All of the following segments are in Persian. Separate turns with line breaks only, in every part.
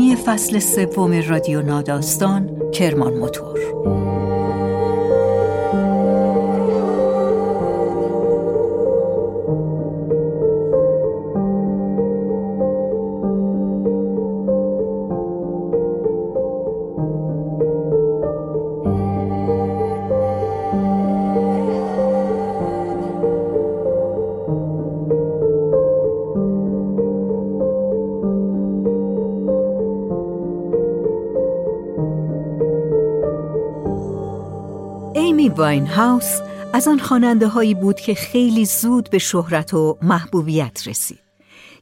حامی فصل سوم رادیو ناداستان کرمان موتور. واین هاوس از آن خواننده هایی بود که خیلی زود به شهرت و محبوبیت رسید.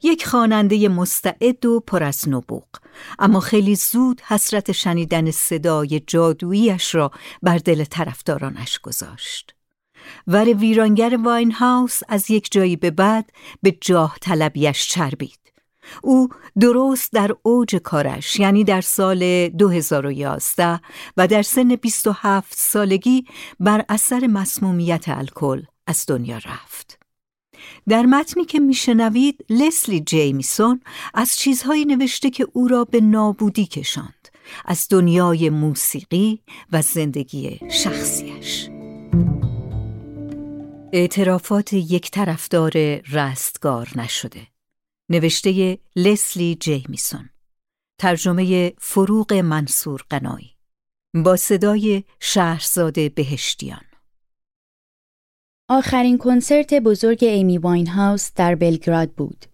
یک خواننده مستعد و پر از نبوغ اما خیلی زود حسرت شنیدن صدای جادوییش را بر دل طرفدارانش گذاشت. ور ویرانگر واین هاوس از یک جایی به بعد به جاه طلبیش چربید. او درست در اوج کارش یعنی در سال 2011 و در سن 27 سالگی بر اثر مسمومیت الکل از دنیا رفت. در متنی که میشنوید لسلی جیمیسون از چیزهایی نوشته که او را به نابودی کشاند از دنیای موسیقی و زندگی شخصیش اعترافات یک طرفدار رستگار نشده نوشته لسلی جیمیسون ترجمه فروغ منصور قنایی با صدای شهرزاد بهشتیان
آخرین کنسرت بزرگ ایمی واین هاوس در بلگراد بود.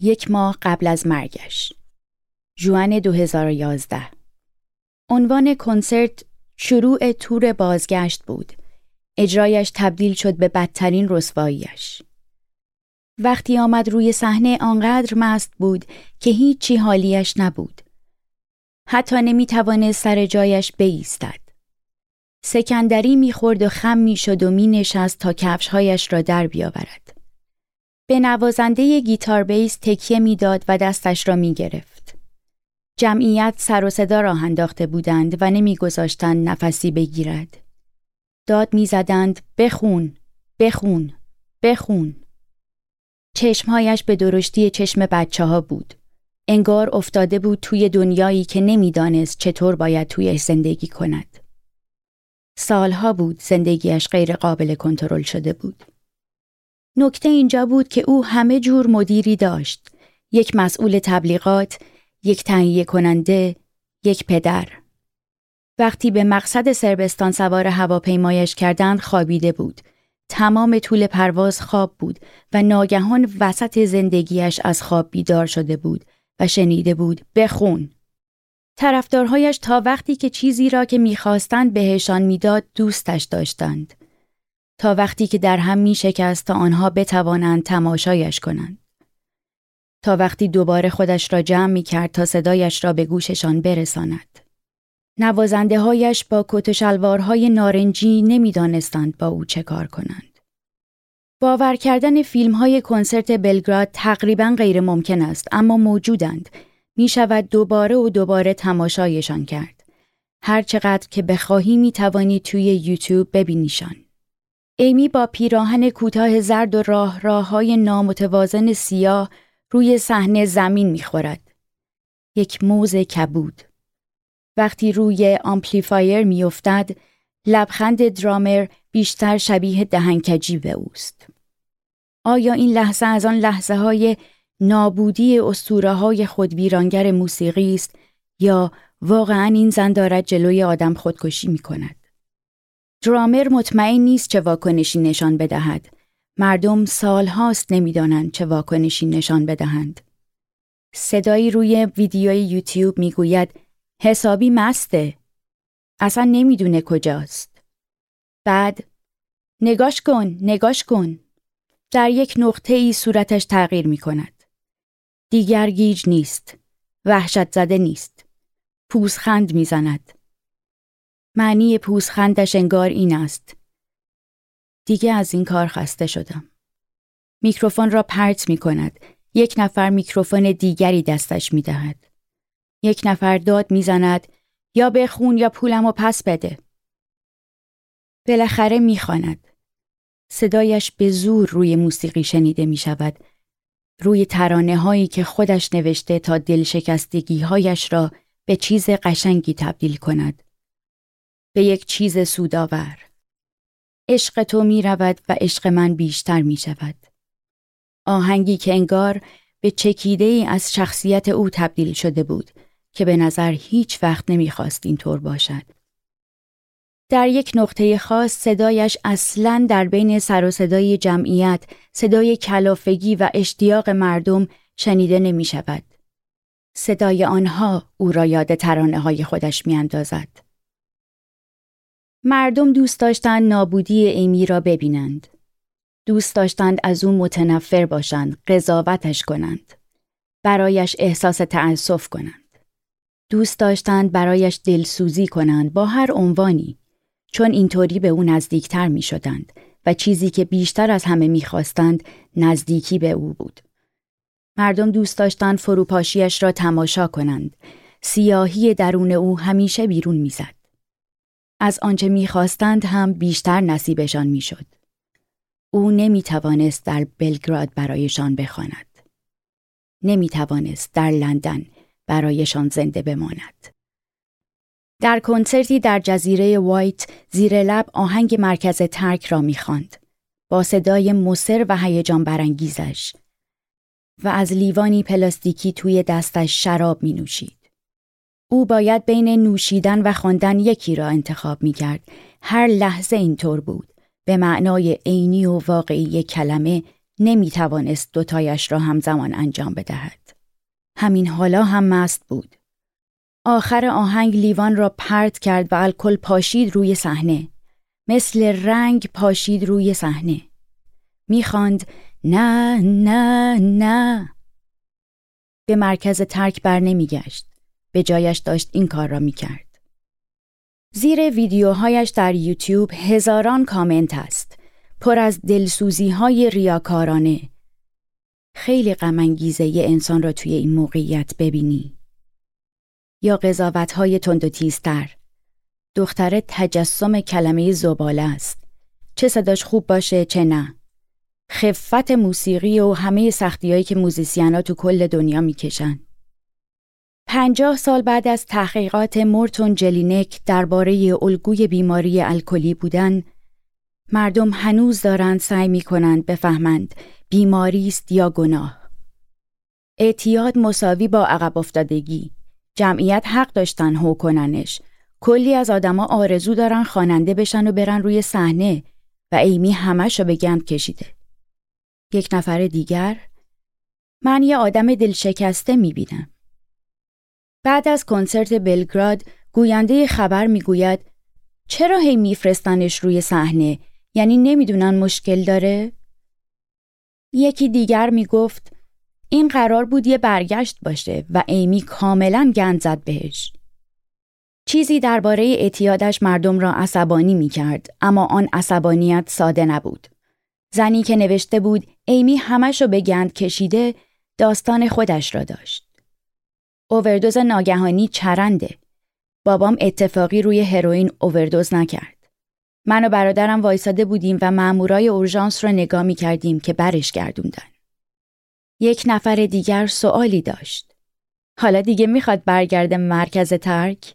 یک ماه قبل از مرگش. جوان 2011 عنوان کنسرت شروع تور بازگشت بود. اجرایش تبدیل شد به بدترین رسواییش. وقتی آمد روی صحنه آنقدر مست بود که هیچی حالیش نبود. حتی نمی توانست سر جایش بایستد. سکندری می‌خورد و خم می‌شد و می نشست تا کفشهایش را در بیاورد. به نوازنده گیتار بیس تکیه می‌داد و دستش را می گرفت. جمعیت سر و صدا راه انداخته بودند و نمیگذاشتند نفسی بگیرد. داد می‌زدند بخون، بخون، بخون. چشمهایش به درشتی چشم بچه ها بود. انگار افتاده بود توی دنیایی که نمی‌دانست چطور باید توی زندگی کند. سالها بود زندگیش غیر قابل کنترل شده بود. نکته اینجا بود که او همه جور مدیری داشت. یک مسئول تبلیغات، یک تهیه کننده، یک پدر. وقتی به مقصد سربستان سوار هواپیمایش کردند خوابیده بود. تمام طول پرواز خواب بود و ناگهان وسط زندگیش از خواب بیدار شده بود و شنیده بود بخون. طرفدارهایش تا وقتی که چیزی را که می‌خواستند بهشان می‌داد دوستش داشتند. تا وقتی که در هم می شکست تا آنها بتوانند تماشایش کنند. تا وقتی دوباره خودش را جمع می کرد تا صدایش را به گوششان برساند. نوازنده هایش با کت و شلوارهای نارنجی نمی‌دانستند با او چه کار کنند. باور کردن فیلم های کنسرت بلگراد تقریبا غیر ممکن است اما موجودند می شود دوباره و دوباره تماشایشان کرد. هر چقدر که بخواهی می توانی توی یوتیوب ببینیشان. ایمی با پیراهن کوتاه زرد و راه راه های نامتوازن سیاه روی صحنه زمین می خورد. یک موز کبود. وقتی روی آمپلیفایر می افتد، لبخند درامر بیشتر شبیه دهنکجی به اوست. آیا این لحظه از آن لحظه های نابودی اسطوره های خودویرانگر موسیقی است یا واقعا این زن دارد جلوی آدم خودکشی می کند. درامر مطمئن نیست چه واکنشی نشان بدهد. مردم سال هاست نمی‌دانند چه واکنشی نشان بدهند. صدایی روی ویدیوی یوتیوب می‌گوید حسابی مسته. اصلا نمی‌دونه کجاست. بعد نگاش کن، نگاش کن. در یک نقطه ای صورتش تغییر می کند. دیگر گیج نیست. وحشت زده نیست. پوزخند می‌زند. معنی پوزخندش انگار این است. دیگه از این کار خسته شدم. میکروفون را پرت می کند. یک نفر میکروفون دیگری دستش می دهد. یک نفر داد می‌زند یا بخون یا پولم و پس بده. بالاخره می‌خواند. صدایش به زور روی موسیقی شنیده می شود. روی ترانه هایی که خودش نوشته تا دلشکستگی هایش را به چیز قشنگی تبدیل کند. به یک چیز سودآور. عشق تو می رود و عشق من بیشتر می شود. آهنگی که انگار به چکیده ای از شخصیت او تبدیل شده بود که به نظر هیچ وقت نمی‌خواست اینطور باشد. در یک نقطه خاص صدایش اصلا در بین سر و صدای جمعیت صدای کلافگی و اشتیاق مردم شنیده نمی شود. صدای آنها او را یاد ترانه های خودش می اندازد. مردم دوست داشتند نابودی ایمی را ببینند. دوست داشتند از او متنفر باشند، قضاوتش کنند. برایش احساس تأسف کنند. دوست داشتند برایش دلسوزی کنند با هر عنوانی چون اینطوری به او نزدیکتر می شدند و چیزی که بیشتر از همه می‌خواستند نزدیکی به او بود. مردم دوست داشتند فروپاشیش را تماشا کنند. سیاهی درون او همیشه بیرون می‌زد. از آنچه می‌خواستند هم بیشتر نصیبشان می‌شد. او نمی توانست در بلگراد برایشان بخواند. نمی توانست در لندن برایشان زنده بماند. در کنسرتی در جزیره وایت زیر لب آهنگ مرکز ترک را می‌خواند با صدای مصر و هیجان برانگیزش و از لیوانی پلاستیکی توی دستش شراب می نوشید. او باید بین نوشیدن و خواندن یکی را انتخاب می کرد. هر لحظه اینطور بود. به معنای عینی و واقعی کلمه نمی توانست دوتایش را همزمان انجام بدهد. همین حالا هم مست بود. آخر آهنگ لیوان را پرت کرد و الکل پاشید روی صحنه. مثل رنگ پاشید روی صحنه. می‌خواند نه نه نه به مرکز ترک بر نمیگشت. به جایش داشت این کار را می‌کرد. زیر ویدیوهایش در یوتیوب هزاران کامنت است. پر از دلسوزی های ریاکارانه. خیلی غمانگیزه یه انسان را توی این موقعیت ببینی. یا قضاوت های تند و تیزتر. دختره تجسم کلمه زباله است. چه صداش خوب باشه چه نه. خفت موسیقی و همه سختیهایی که موزیسینا تو کل دنیا می‌کشن. پنجاه سال بعد از تحقیقات مورتون جلینک درباره الگوی بیماری الکلی بودن، مردم هنوز دارند سعی می کنند بفهمند بیماری است یا گناه. اعتیاد مساوی با عقب افتادگی، جمعیت حق داشتن هو کننش. کلی از آدما آرزو دارن خواننده بشن و برن روی صحنه و ایمی همش رو به گند کشیده. یک نفر دیگر من یه آدم دلشکسته می‌بینم. بعد از کنسرت بلگراد گوینده خبر می‌گوید چرا هی میفرستنش روی صحنه یعنی نمی‌دونن مشکل داره؟ یکی دیگر می‌گفت این قرار بود یه برگشت باشه و ایمی کاملا گند زد بهش. چیزی درباره اعتیادش مردم را عصبانی می کرد اما آن عصبانیت ساده نبود. زنی که نوشته بود ایمی همش رو به گند کشیده داستان خودش را داشت. اووردوز ناگهانی چرنده. بابام اتفاقی روی هروئین اووردوز نکرد. من و برادرم وایساده بودیم و مامورای اورژانس را نگاه می کردیم که برش گردوندن. یک نفر دیگر سوالی داشت. حالا دیگه می‌خواد برگرده مرکز ترک؟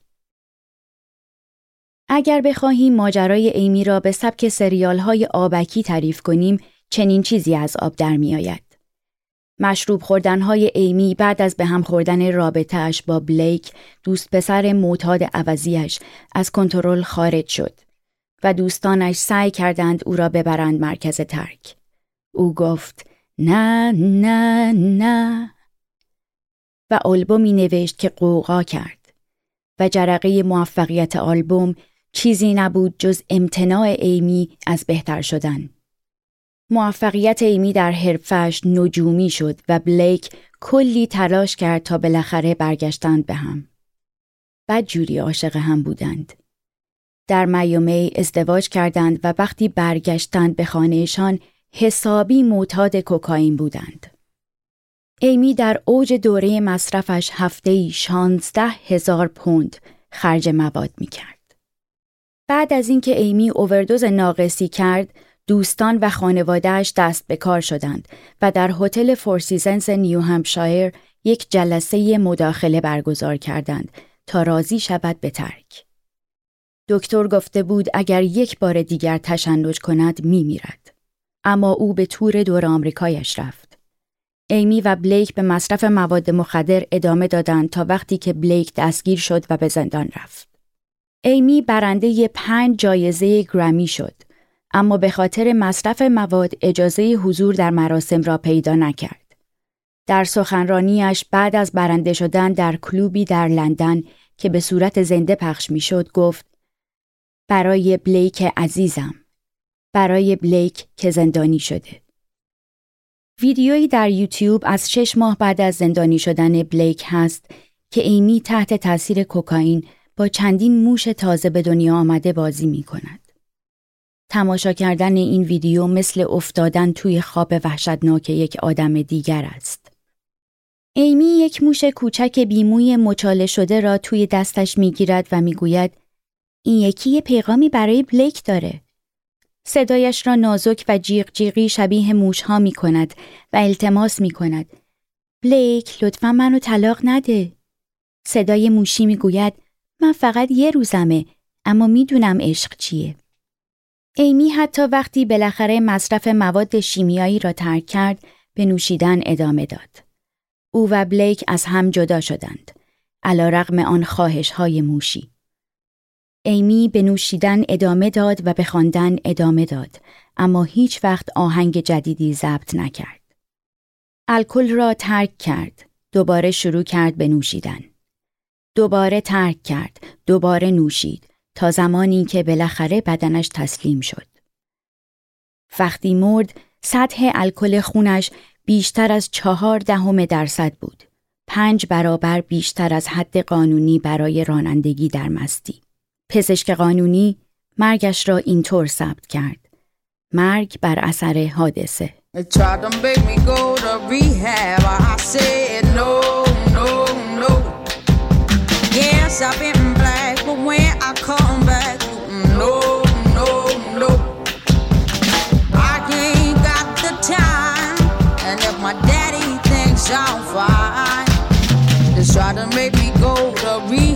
اگر بخواهیم ماجرای ایمی را به سبک سریال های آبکی تعریف کنیم چنین چیزی از آب در می آید. مشروب خوردن های ایمی بعد از به هم خوردن رابطهش با بلیک دوست پسر معتاد عوضیش از کنترل خارج شد و دوستانش سعی کردند او را ببرند مرکز ترک. او گفت نه نه نه و آلبومی نوشت که قوقا کرد و جرقه موفقیت آلبوم چیزی نبود جز امتناع ایمی از بهتر شدن موفقیت ایمی در حرفش نجومی شد و بلیک کلی تلاش کرد تا بالاخره برگشتند به هم. بد جوری عاشق هم بودند. در میومی ازدواج کردند و وقتی برگشتند به خانهشان حسابی معتاد کوکائین بودند. ایمی در اوج دوره مصرفش هفته ای شانزده هزار پوند خرج مواد می کرد. بعد از اینکه ایمی اووردوز ناقصی کرد، دوستان و خانوادهش دست به کار شدند و در هتل Four Seasons نیو همشایر یک جلسه مداخله برگزار کردند تا راضی شود به ترک. دکتر گفته بود اگر یک بار دیگر تشنج کند می میرد. اما او به تور دور آمریکایش رفت. ایمی و بلیک به مصرف مواد مخدر ادامه دادند تا وقتی که بلیک دستگیر شد و به زندان رفت. ایمی برنده پنج جایزه گرامی شد اما به خاطر مصرف مواد اجازه حضور در مراسم را پیدا نکرد. در سخنرانیش بعد از برنده شدن در کلوبی در لندن که به صورت زنده پخش می‌شد گفت برای بلیک عزیزم برای بلیک که زندانی شده ویدیویی در یوتیوب از شش ماه بعد از زندانی شدن بلیک هست که ایمی تحت تاثیر کوکائین با چندین موش تازه به دنیا آمده بازی می کند. تماشا کردن این ویدیو مثل افتادن توی خواب وحشتناک یک آدم دیگر است. ایمی یک موش کوچک بیموی مچاله شده را توی دستش می‌گیرد و می‌گوید این یکی یه پیغامی برای بلیک داره. صدایش را نازک و جیغ جیغی شبیه موش ها می کند و التماس می کند. بلیک لطفا منو طلاق نده. صدای موشی می گوید من فقط یه روزمه اما می‌دونم عشق چیه. ایمی حتی وقتی بالاخره مصرف مواد شیمیایی را ترک کرد به نوشیدن ادامه داد. او و بلیک از هم جدا شدند. علا رغم آن خواهش های موشی. ایمی به نوشیدن ادامه داد و به خواندن ادامه داد اما هیچ وقت آهنگ جدیدی ضبط نکرد. الکل را ترک کرد. دوباره شروع کرد به نوشیدن. دوباره ترک کرد. دوباره نوشید تا زمانی که بالاخره بدنش تسلیم شد. وقتی مرد سطح الکل خونش بیشتر از چهار دهم درصد بود. پنج برابر بیشتر از حد قانونی برای رانندگی در مستی. پزشک قانونی مرگش را اینطور ثبت کرد. مرگ بر اثر حادثه. try to make me go to.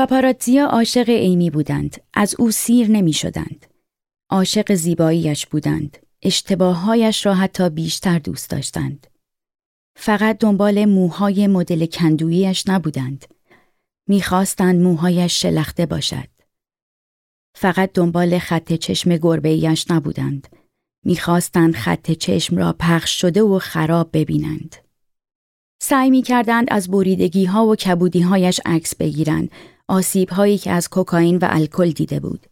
پاپاراتزیا عاشق ایمی بودند. از او سیر نمی شدند. عاشق زیباییش بودند. اشتباههایش را حتی بیشتر دوست داشتند. فقط دنبال موهای مدل کندویش نبودند. می‌خواستند موهایش شلخته باشد. فقط دنبال خط چشم گربه نبودند. می‌خواستند خط چشم را پخش شده و خراب ببینند. سعی می کردند از بریدگی ها و کبودی هایش عکس بگیرند آسیب هایی که از کوکائین و الکل دیده بود.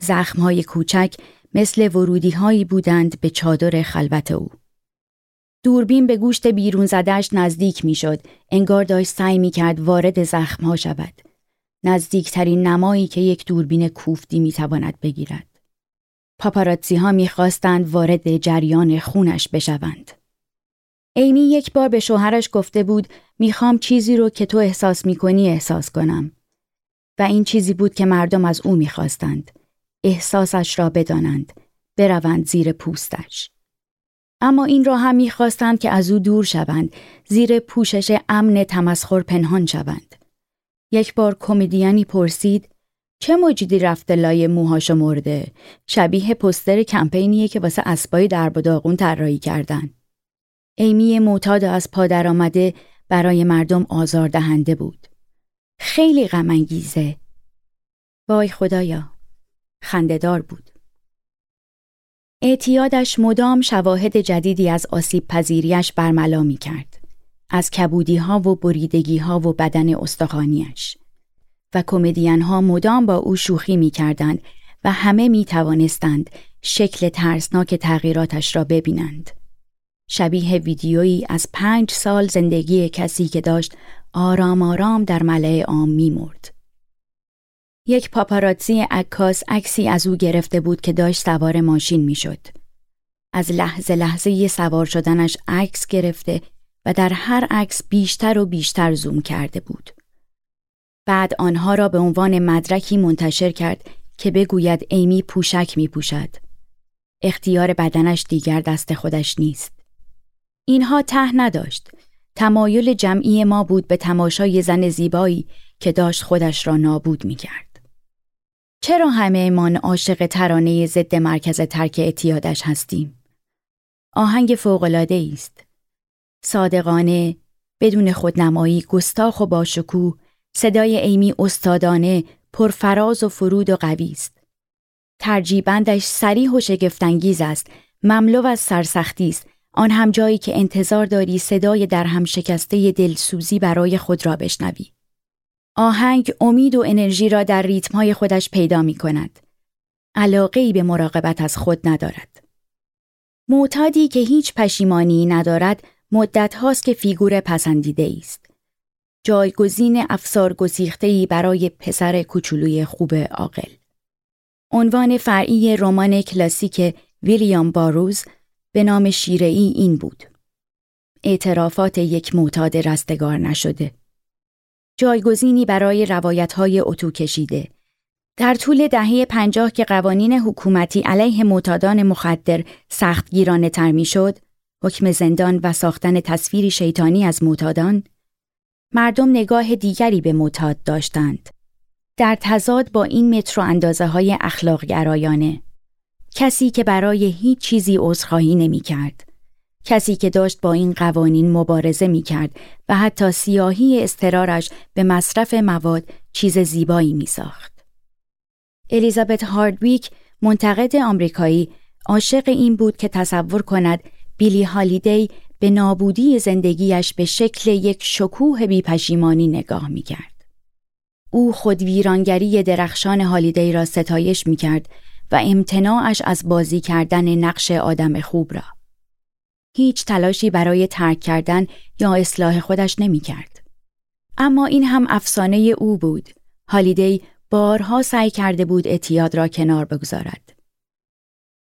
زخم های کوچک مثل ورودی هایی بودند به چادر خلوت او. دوربین به گوشت بیرون زدهش نزدیک می‌شد. انگار داشت سعی می کرد وارد زخمها شود. نزدیکترین نمایی که یک دوربین کوفتی می تواند بگیرد. پاپاراتزی ها می‌خواستند وارد جریان خونش بشوند. ایمی یک بار به شوهرش گفته بود می‌خوام چیزی رو که تو احساس می‌کنی احساس کنم. و این چیزی بود که مردم از او می‌خواستند. احساسش را بدانند. بروند زیر پوستش. اما این را هم می‌خواستند که از او دور شوند. زیر پوشش امن تمسخر پنهان شوند. یک بار کمدیانی پرسید چه موجودی رفته لای موهاشو مرده؟ شبیه پستر کمپینیه که واسه اسبای درب و داغون طراحی کردن. ایمی معتاد از پادر آمده برای مردم آزاردهنده بود. خیلی غم انگیزه وای خدایا خندهدار بود اعتیادش مدام شواهد جدیدی از آسیب پذیریش برملا می کرد. از کبودی ها و بریدگی ها و بدن استخوانیش. و کمدین ها مدام با او شوخی می کردند و همه می توانستند شکل ترسناک تغییراتش را ببینند. شبیه ویدیویی از پنج سال زندگی کسی که داشت آرام آرام در ملعه عام می مرد. یک پاپاراتزی عکاس عکسی از او گرفته بود که داشت سوار ماشین می‌شد. از لحظه لحظه سوار شدنش عکس گرفته و در هر عکس بیشتر و بیشتر زوم کرده بود. بعد آنها را به عنوان مدرکی منتشر کرد که بگوید ایمی پوشک می پوشد. اختیار بدنش دیگر دست خودش نیست. اینها ته نداشت. تمایل جمعی ما بود به تماشای زن زیبایی که داشت خودش را نابود می کرد. چرا همه ایمان عاشق ترانه ضد مرکز ترک اعتیادش هستیم؟ آهنگ فوقلاده است. صادقانه، بدون خودنمایی، گستاخ و باشکوه، صدای ایمی استادانه، پرفراز و فرود و قوی است. ترجیبندش سریح و شگفتانگیز است، مملو از سرسختی است، آن هم جایی که انتظار داری صدای در هم شکسته دلسوزی برای خود را بشنوی. آهنگ امید و انرژی را در ریتمهای خودش پیدا می کند. علاقه ای به مراقبت از خود ندارد. معتادی که هیچ پشیمانی ندارد مدت هاست که فیگور پسندیده است. جایگزین افسار ای برای پسر کوچولوی خوب عاقل. عنوان فرعی رمان کلاسیک ویلیام باروز به نام شیرئی این بود. اعترافات یک معتاد رستگار نشده. جایگزینی برای روایت‌های اتو کشیده. در طول دهه پنجاه که قوانین حکومتی علیه معتادان مخدر سختگیرانه تر می شد، حکم زندان و ساختن تصویری شیطانی از معتادان، مردم نگاه دیگری به معتاد داشتند. در تضاد با این متر و اندازه های اخلاق گرایانه. کسی که برای هیچ چیزی عذرخواهی نمی کرد. کسی که داشت با این قوانین مبارزه می کرد و حتی سیاهی استرارش به مصرف مواد چیز زیبایی می ساخت. الیزابت هاردویک منتقد آمریکایی عاشق این بود که تصور کند بیلی هالیدی به نابودی زندگیش به شکل یک شکوه بیپشیمانی نگاه می کرد. او خود ویرانگری درخشان هالیدی را ستایش می کرد و امتناعش از بازی کردن نقش آدم خوب را. هیچ تلاشی برای ترک کردن یا اصلاح خودش نمی کرد. اما این هم افسانه او بود. هالیدی بارها سعی کرده بود اعتیاد را کنار بگذارد.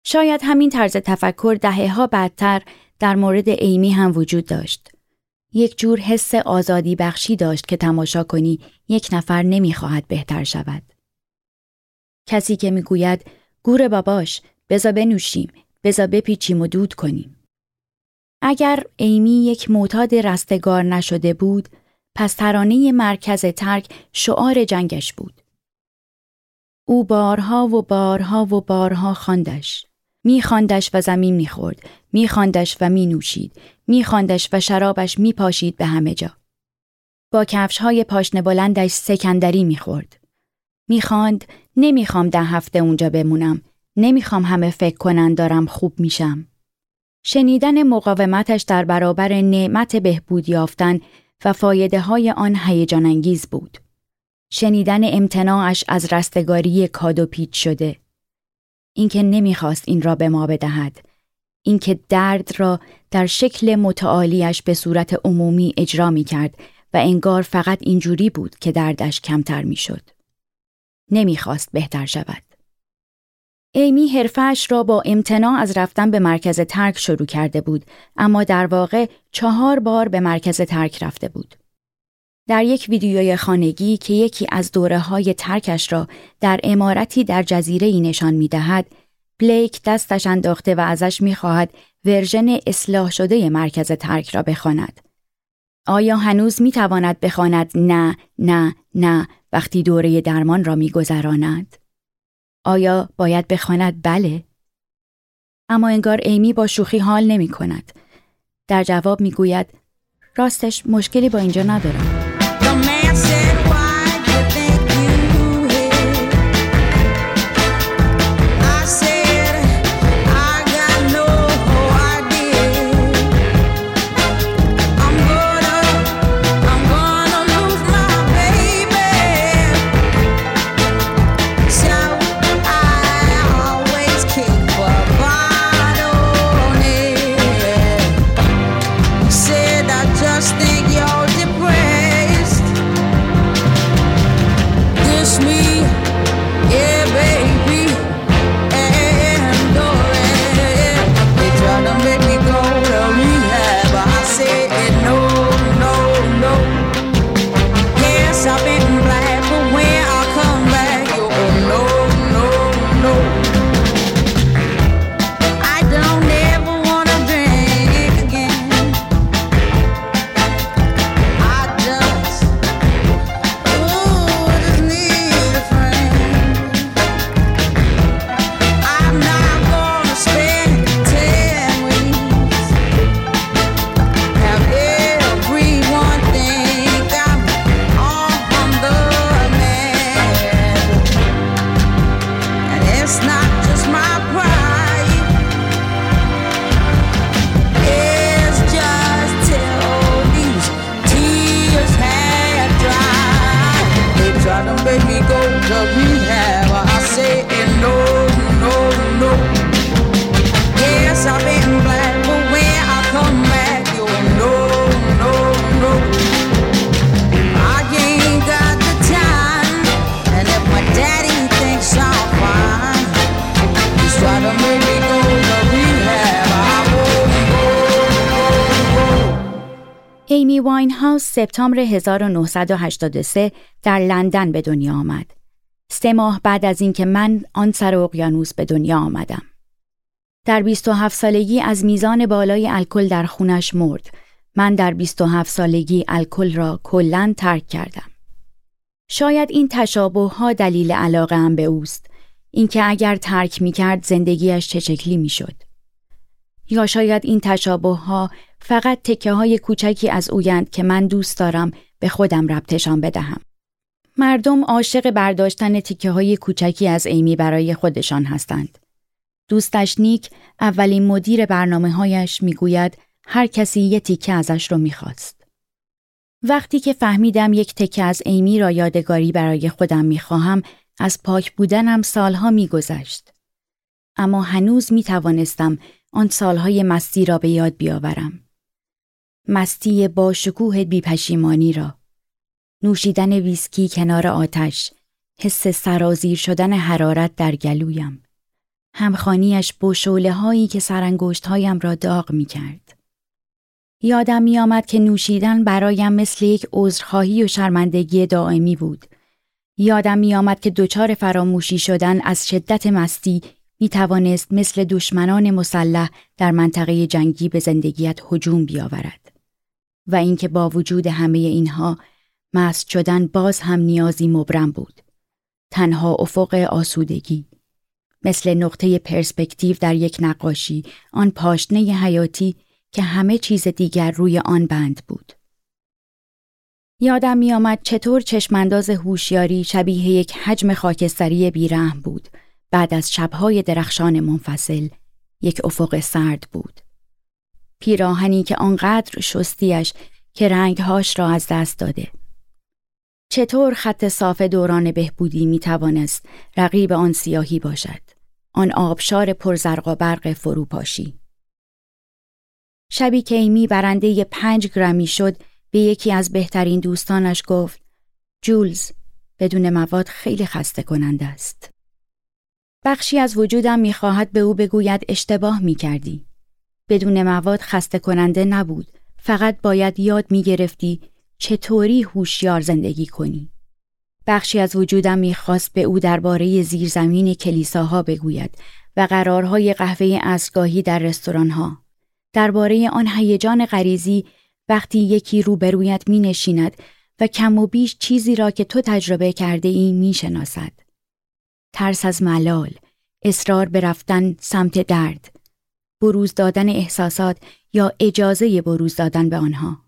شاید همین طرز تفکر دهه ها بعدتر در مورد ایمی هم وجود داشت. یک جور حس آزادی بخشی داشت که تماشا کنی یک نفر نمی‌خواهد بهتر شود. کسی که می‌گوید گور باباش بزا بنوشیم بزا بپیچیم و دود کنیم. اگر ایمی یک معتاد رستگار نشده بود، پس ترانه مرکز ترک شعار جنگش بود. او بارها و بارها و بارها خواندش. میخواندش و زمین می‌خورد، میخواندش و مینوشید، میخواندش و شرابش میپاشید به همه جا. با کفش های پاشنه بلندش سکندری می‌خورد. می‌خواند نمی‌خوام ده هفته اونجا بمونم، نمی‌خوام همه فکر کنن دارم خوب میشم. شنیدن مقاومتش در برابر نعمت بهبود یافتن و فایده های آن هیجان انگیز بود. شنیدن امتناعش از رستگاری کادو پیچ شده. اینکه نمی‌خواست این را به ما بدهد. اینکه درد را در شکل متعالیش به صورت عمومی اجرا می کرد و انگار فقط اینجوری بود که دردش کمتر می شد. نمی‌خواست بهتر شود. ایمی حرفش را با امتناع از رفتن به مرکز ترک شروع کرده بود اما در واقع چهار بار به مرکز ترک رفته بود. در یک ویدیوی خانگی که یکی از دوره های ترکش را در امارتی در جزیره ای نشان می دهد، بلیک دستش انداخته و ازش می خواهد version اصلاح شده مرکز ترک را بخواند. آیا هنوز می تواند بخواند نه نه نه وقتی دوره درمان را می گذراند؟ آیا باید بخواند بله؟ اما انگار ایمی با شوخی حال نمی کند. در جواب می گوید راستش مشکلی با اینجا ندارم. واین هاوس سپتامبر 1983 در لندن به دنیا آمد. سه ماه بعد از اینکه من آن سر اقیانوس به دنیا آمدم. در 27 سالگی از میزان بالای الکل در خونش مرد. من در 27 سالگی الکل را کلا ترک کردم. شاید این تشابه ها دلیل علاقه هم به اوست. اینکه اگر ترک می کرد زندگیش چه شکلی می شد. یا شاید این تشابه ها فقط تکه های کوچکی از اویند که من دوست دارم به خودم ربطشان بدهم. مردم عاشق برداشتن تکه های کوچکی از ایمی برای خودشان هستند. دوستش نیک اولین مدیر برنامه هایش می‌گوید هر کسی یه تیکه ازش رو می‌خواست. وقتی که فهمیدم یک تکه از ایمی را یادگاری برای خودم می‌خواهم از پاک بودنم سالها میگذشت. اما هنوز می توانستم آن سالهای مستی را به یاد بیاورم. مستی با شکوه بیپشیمانی را. نوشیدن ویسکی کنار آتش، حس سرازیر شدن حرارت در گلویم. همخانیش با شوله هایی که سرانگشت هایم را داغ می کرد. یادم می آمد که نوشیدن برایم مثل یک عذرخواهی و شرمندگی دائمی بود. یادم می آمد که دچار فراموشی شدن از شدت مستی می توانست مثل دشمنان مسلح در منطقه جنگی به زندگیت هجوم بیاورد. و اینکه با وجود همه اینها مست شدن باز هم نیازی مبرم بود. تنها افق آسودگی. مثل نقطه پرسپکتیو در یک نقاشی آن پاشنه حیاتی که همه چیز دیگر روی آن بند بود. یادم میآمد چطور چشمانداز هوشیاری شبیه یک حجم خاکستری بیرحم بود بعد از شبهای درخشان منفصل یک افق سرد بود. پیراهنی که آنقدر شستیش که رنگهاش را از دست داده. چطور خط صاف دوران بهبودی می توانست رقیب آن سیاهی باشد؟ آن آبشار پرزرق و برق فروپاشی. شبی که ایمی برنده پنج گرمی شد به یکی از بهترین دوستانش گفت جولز بدون مواد خیلی خسته کننده است. بخشی از وجودم می‌خواهد به او بگوید اشتباه می‌کردی. بدون مواد خسته کننده نبود. فقط باید یاد می‌گرفتی چطوری هوشیار زندگی کنی. بخشی از وجودم می‌خواست به او درباره زیرزمین کلیساها بگوید و قرارهای قهوه اسگاهی در رستورانها. درباره آن هیجان غریزی وقتی یکی روبرویت می نشیند و کم و بیش چیزی را که تو تجربه کرده ای می شناسد. ترس از ملال، اصرار به رفتن سمت درد، بروز دادن احساسات یا اجازه بروز دادن به آنها.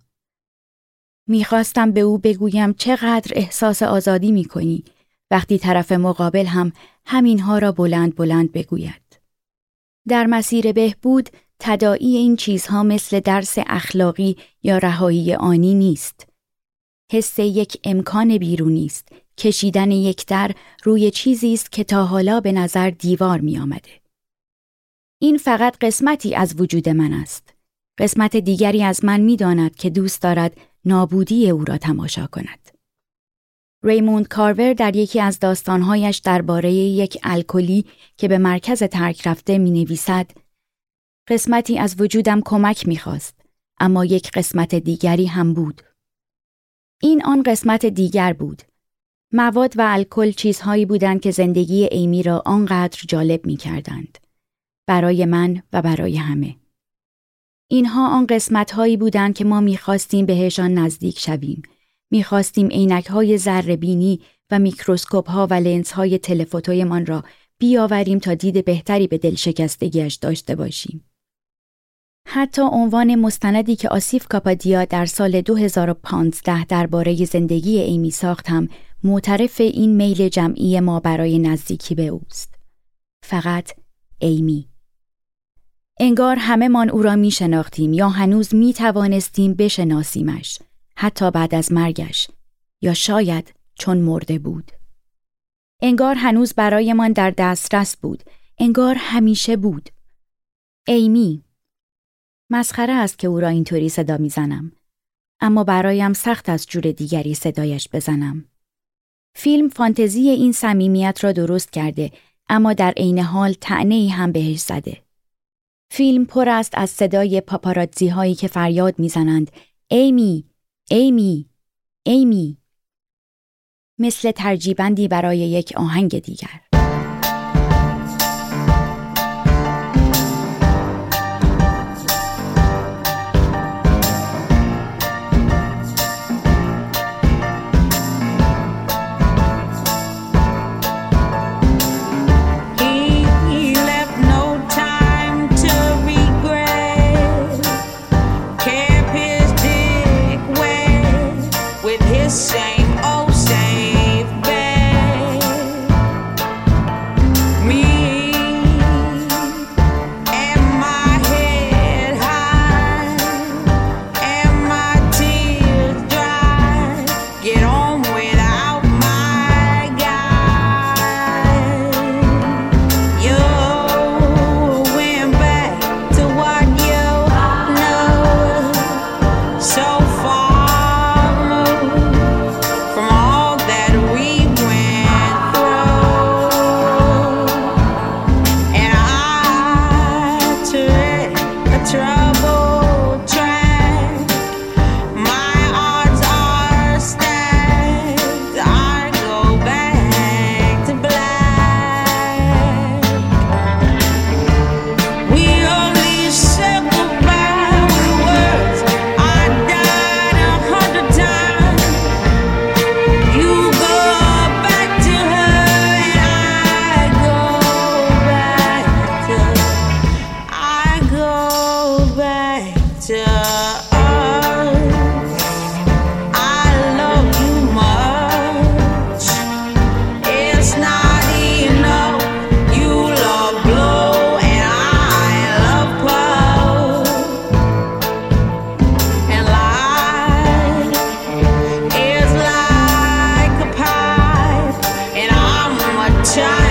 می‌خواستم به او بگویم چقدر احساس آزادی می کنی وقتی طرف مقابل هم همینها را بلند بلند بگوید. در مسیر بهبود تدائی این چیزها مثل درس اخلاقی یا رهایی آنی نیست. حس یک امکان بیرونی است کشیدن یک در روی چیزی است که تا حالا به نظر دیوار می آمده. این فقط قسمتی از وجود من است. قسمت دیگری از من می داند که دوست دارد نابودی او را تماشا کند. ریموند کارور در یکی از داستانهایش درباره یک الکلی که به مرکز ترک رفته می نویسد قسمتی از وجودم کمک می خواست اما یک قسمت دیگری هم بود. این آن قسمت دیگر بود. مواد و الکل چیزهایی بودند که زندگی ایمی را آنقدر جالب می کردند. برای من و برای همه. اینها آن قسمت هایی بودند که ما می‌خواستیم بهشان نزدیک شویم. می‌خواستیم عینک های بینی و میکروسکوپ ها و لنز های telephoto یمان را بیاوریم تا دید بهتری به دل شکستگیش داشته باشیم. حتی عنوان مستندی که آسیف کاپادیا در سال 2015 درباره زندگی ایمی ساخت هم معترف این میل جمعی ما برای نزدیکی به اوست. فقط ایمی. انگار همه من او را می شناختیم یا هنوز می توانستیم بشناسیمش حتی بعد از مرگش یا شاید چون مرده بود. انگار هنوز برایمان در دسترس بود. انگار همیشه بود. ایمی مسخره است که او را اینطوری صدا می‌زنم. اما برایم سخت از جور دیگری صدایش بزنم. فیلم فانتزی این صمیمیت را درست کرده اما در عین حال تعنی هم بهش زده. فیلم پر است از صدای پاپاراتزی هایی که فریاد می‌زنند ایمی، ایمی، ایمی. مثل ترجیبندی برای یک آهنگ دیگر. child.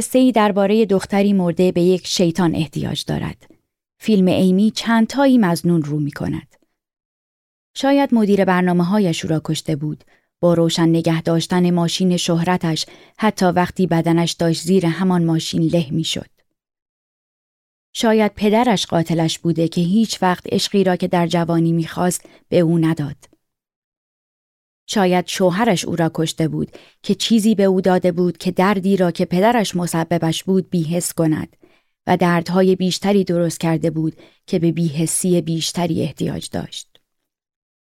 قصه درباره دختری مرده به یک شیطان احتیاج دارد. فیلم ایمی چند تایی مزنون رو می کند. شاید مدیر برنامه هایش را کشته بود. با روشن نگه داشتن ماشین شهرتش حتی وقتی بدنش داشت زیر همان ماشین له می شد. شاید پدرش قاتلش بوده که هیچ وقت عشقی را که در جوانی می‌خواست به او نداد. شاید شوهرش او را کشته بود که چیزی به او داده بود که دردی را که پدرش مسببش بود بیحس کند و دردهای بیشتری درست کرده بود که به بیحسی بیشتری احتیاج داشت.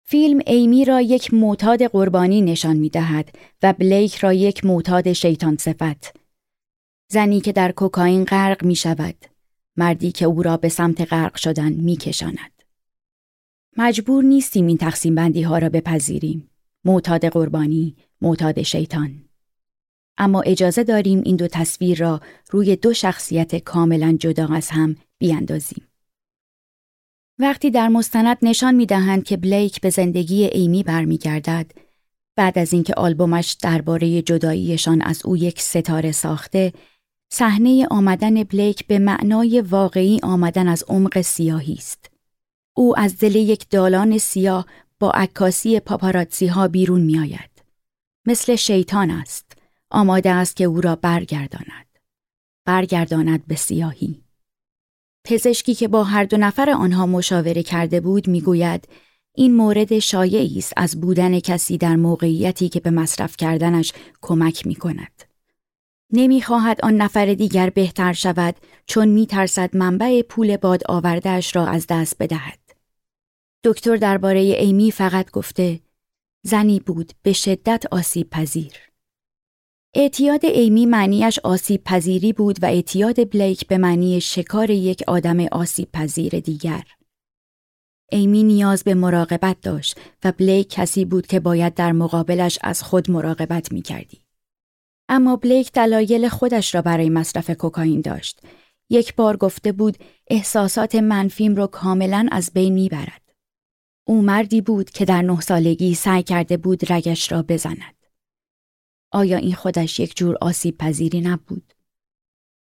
فیلم ایمی را یک معتاد قربانی نشان می دهد و بلیک را یک معتاد شیطان صفت. زنی که در کوکائین غرق می شود. مردی که او را به سمت غرق شدن می کشاند. مجبور نیستیم این تقسیم بندی ها را بپذیریم. معتاد قربانی، معتاد شیطان. اما اجازه داریم این دو تصویر را روی دو شخصیت کاملا جدا از هم بیاندازیم. وقتی در مستند نشان می دهند که بلیک به زندگی ایمی برمیگردد بعد از اینکه آلبومش درباره جداییشان از او یک ستاره ساخته صحنه آمدن بلیک به معنای واقعی آمدن از عمق سیاهی است. او از دل یک دالان سیاه با عکاسی پاپاراتسی ها بیرون می آید. مثل شیطان است. آماده است که او را برگرداند. برگرداند به سیاهی. پزشکی که با هر دو نفر آنها مشاوره کرده بود می‌گوید این مورد شایعی است از بودن کسی در موقعیتی که به مصرف کردنش کمک می کند. نمی‌خواهد آن نفر دیگر بهتر شود چون میترسد منبع پول باد آوردهش را از دست بدهد. دکتر درباره ایمی فقط گفته زنی بود به شدت آسیب پذیر. اعتیاد ایمی معنیش آسیب پذیری بود و اعتیاد بلیک به معنی شکار یک آدم آسیب پذیر دیگر. ایمی نیاز به مراقبت داشت و بلیک کسی بود که باید در مقابلش از خود مراقبت می کردی. اما بلیک دلایل خودش را برای مصرف کوکائین داشت. یک بار گفته بود احساسات منفیم را کاملا از بین می‌برد. او مردی بود که در نه سالگی سعی کرده بود رگش را بزند. آیا این خودش یک جور آسیب پذیری نبود؟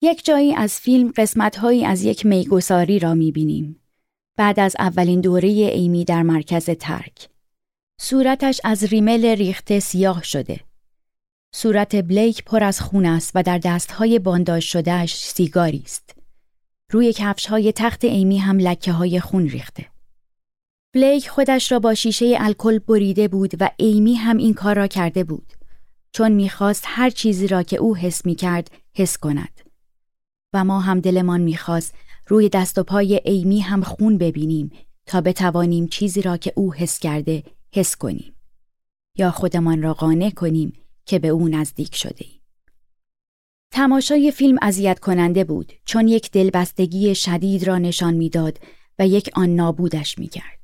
یک جایی از فیلم قسمتهایی از یک میگساری را می‌بینیم. بعد از اولین دوره ایمی در مرکز ترک. صورتش از ریمل ریخته سیاه شده. صورت بلیک پر از خون است و در دستهای بانداش شدهش سیگاری است. روی کفش های تخت ایمی هم لکه های خون ریخته. بلیک خودش را با شیشه الکل بریده بود و ایمی هم این کار را کرده بود. چون می‌خواست هر چیزی را که او حس می‌کرد حس کند. و ما هم دلمان می‌خواست روی دست و پای ایمی هم خون ببینیم تا بتوانیم چیزی را که او حس کرده حس کنیم. یا خودمان را قانع کنیم که به او نزدیک شده ای. تماشای فیلم اذیت کننده بود چون یک دلبستگی شدید را نشان می‌داد و یک آن نابودش می کرد.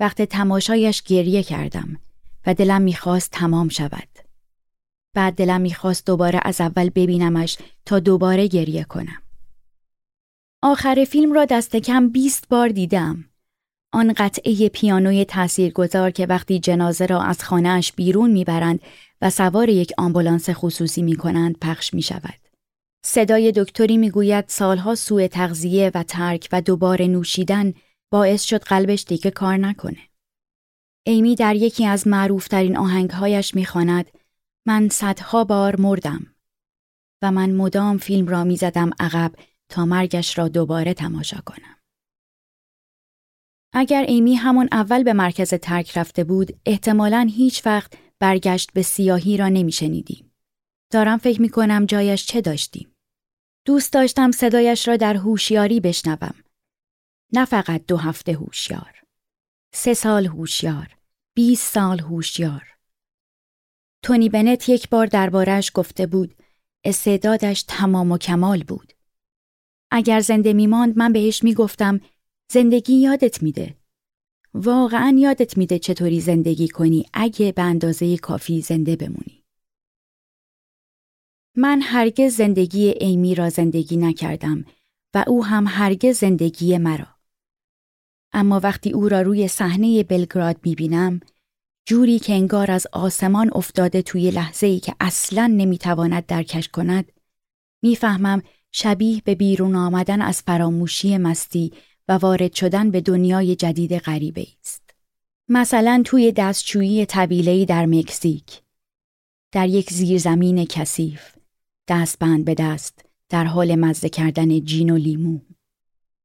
وقت تماشایش گریه کردم و دلم می‌خواست تمام شود. بعد دلم می‌خواست دوباره از اول ببینمش تا دوباره گریه کنم. آخر فیلم را دست کم 20 بار دیدم. آن قطعه پیانوی تاثیرگذار که وقتی جنازه را از خانهاش بیرون می‌برند و سوار یک آمبولانس خصوصی می کنند پخش می شود. صدای دکتری می گوید سالها سوء تغذیه و ترک و دوباره نوشیدن باعث شد قلبش دیگه کار نکنه. ایمی در یکی از معروفترین آهنگهایش می خاند من صدها بار مردم و من مدام فیلم را می زدم عقب تا مرگش را دوباره تماشا کنم. اگر ایمی همون اول به مرکز ترک رفته بود احتمالاً هیچ وقت برگشت به سیاهی را نمیشنیدیم. دارم فکر می کنم جایش چه داشتیم. دوست داشتم صدایش را در هوشیاری بشنوم. نه فقط دو هفته هوشیار. سه سال هوشیار. بیست سال هوشیار. تونی بنت یک بار دربارش گفته بود استعدادش تمام و کمال بود. اگر زنده میماند من بهش می‌گفتم زندگی یادت میده. واقعا یادت میده چطوری زندگی کنی اگه به اندازه کافی زنده بمونی. من هرگز زندگی ایمی را زندگی نکردم و او هم هرگز زندگی مرا. اما وقتی او را روی صحنه بلگراد می‌بینم جوری که انگار از آسمان افتاده توی لحظه ای که اصلا نمی‌تواند درکش کند می‌فهمم شبیه به بیرون آمدن از فراموشی مستی و وارد شدن به دنیای جدید غریبه است. مثلا توی دستشویی طبیله‌ای در مکزیک در یک زیرزمین کثیف دستبند به دست در حال مزه کردن جین و لیمو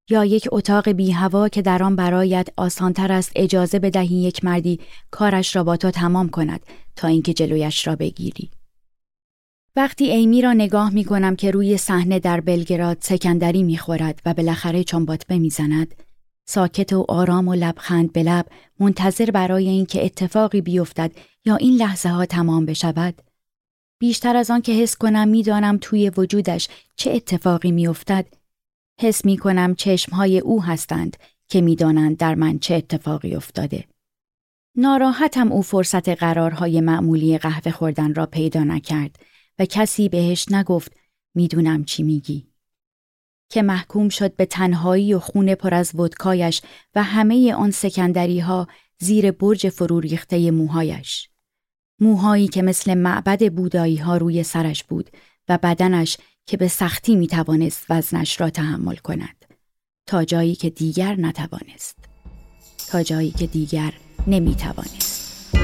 یا یک اتاق بی هوا که در آن برایت آسانتر است اجازه بدهی یک مردی کارش را با تو تمام کند تا اینکه جلویش را بگیری. وقتی ایمی را نگاه می کنم که روی صحنه در بلگراد سکندری می خورد و بالاخره چنباتبه می زند، ساکت و آرام و لبخند به لب منتظر برای اینکه اتفاقی بیفتد یا این لحظه ها تمام بشود بیشتر از آن که حس کنم می‌دانم توی وجودش چه اتفاقی میافتد حس می کنم چشمهای او هستند که می‌دانند در من چه اتفاقی افتاده. ناراحتم او فرصت قرارهای معمولی قهوه خوردن را پیدا نکرد و کسی بهش نگفت می‌دونم چی میگی. که محکوم شد به تنهایی و خون پر از ودکایش و همه آن سکندری ها زیر برج فرو ریخته موهایش. موهایی که مثل معبد بودایی ها روی سرش بود و بدنش که به سختی می توانست وزنش را تحمل کند تا جایی که دیگر نتوانست. تا جایی که دیگر نمی توانست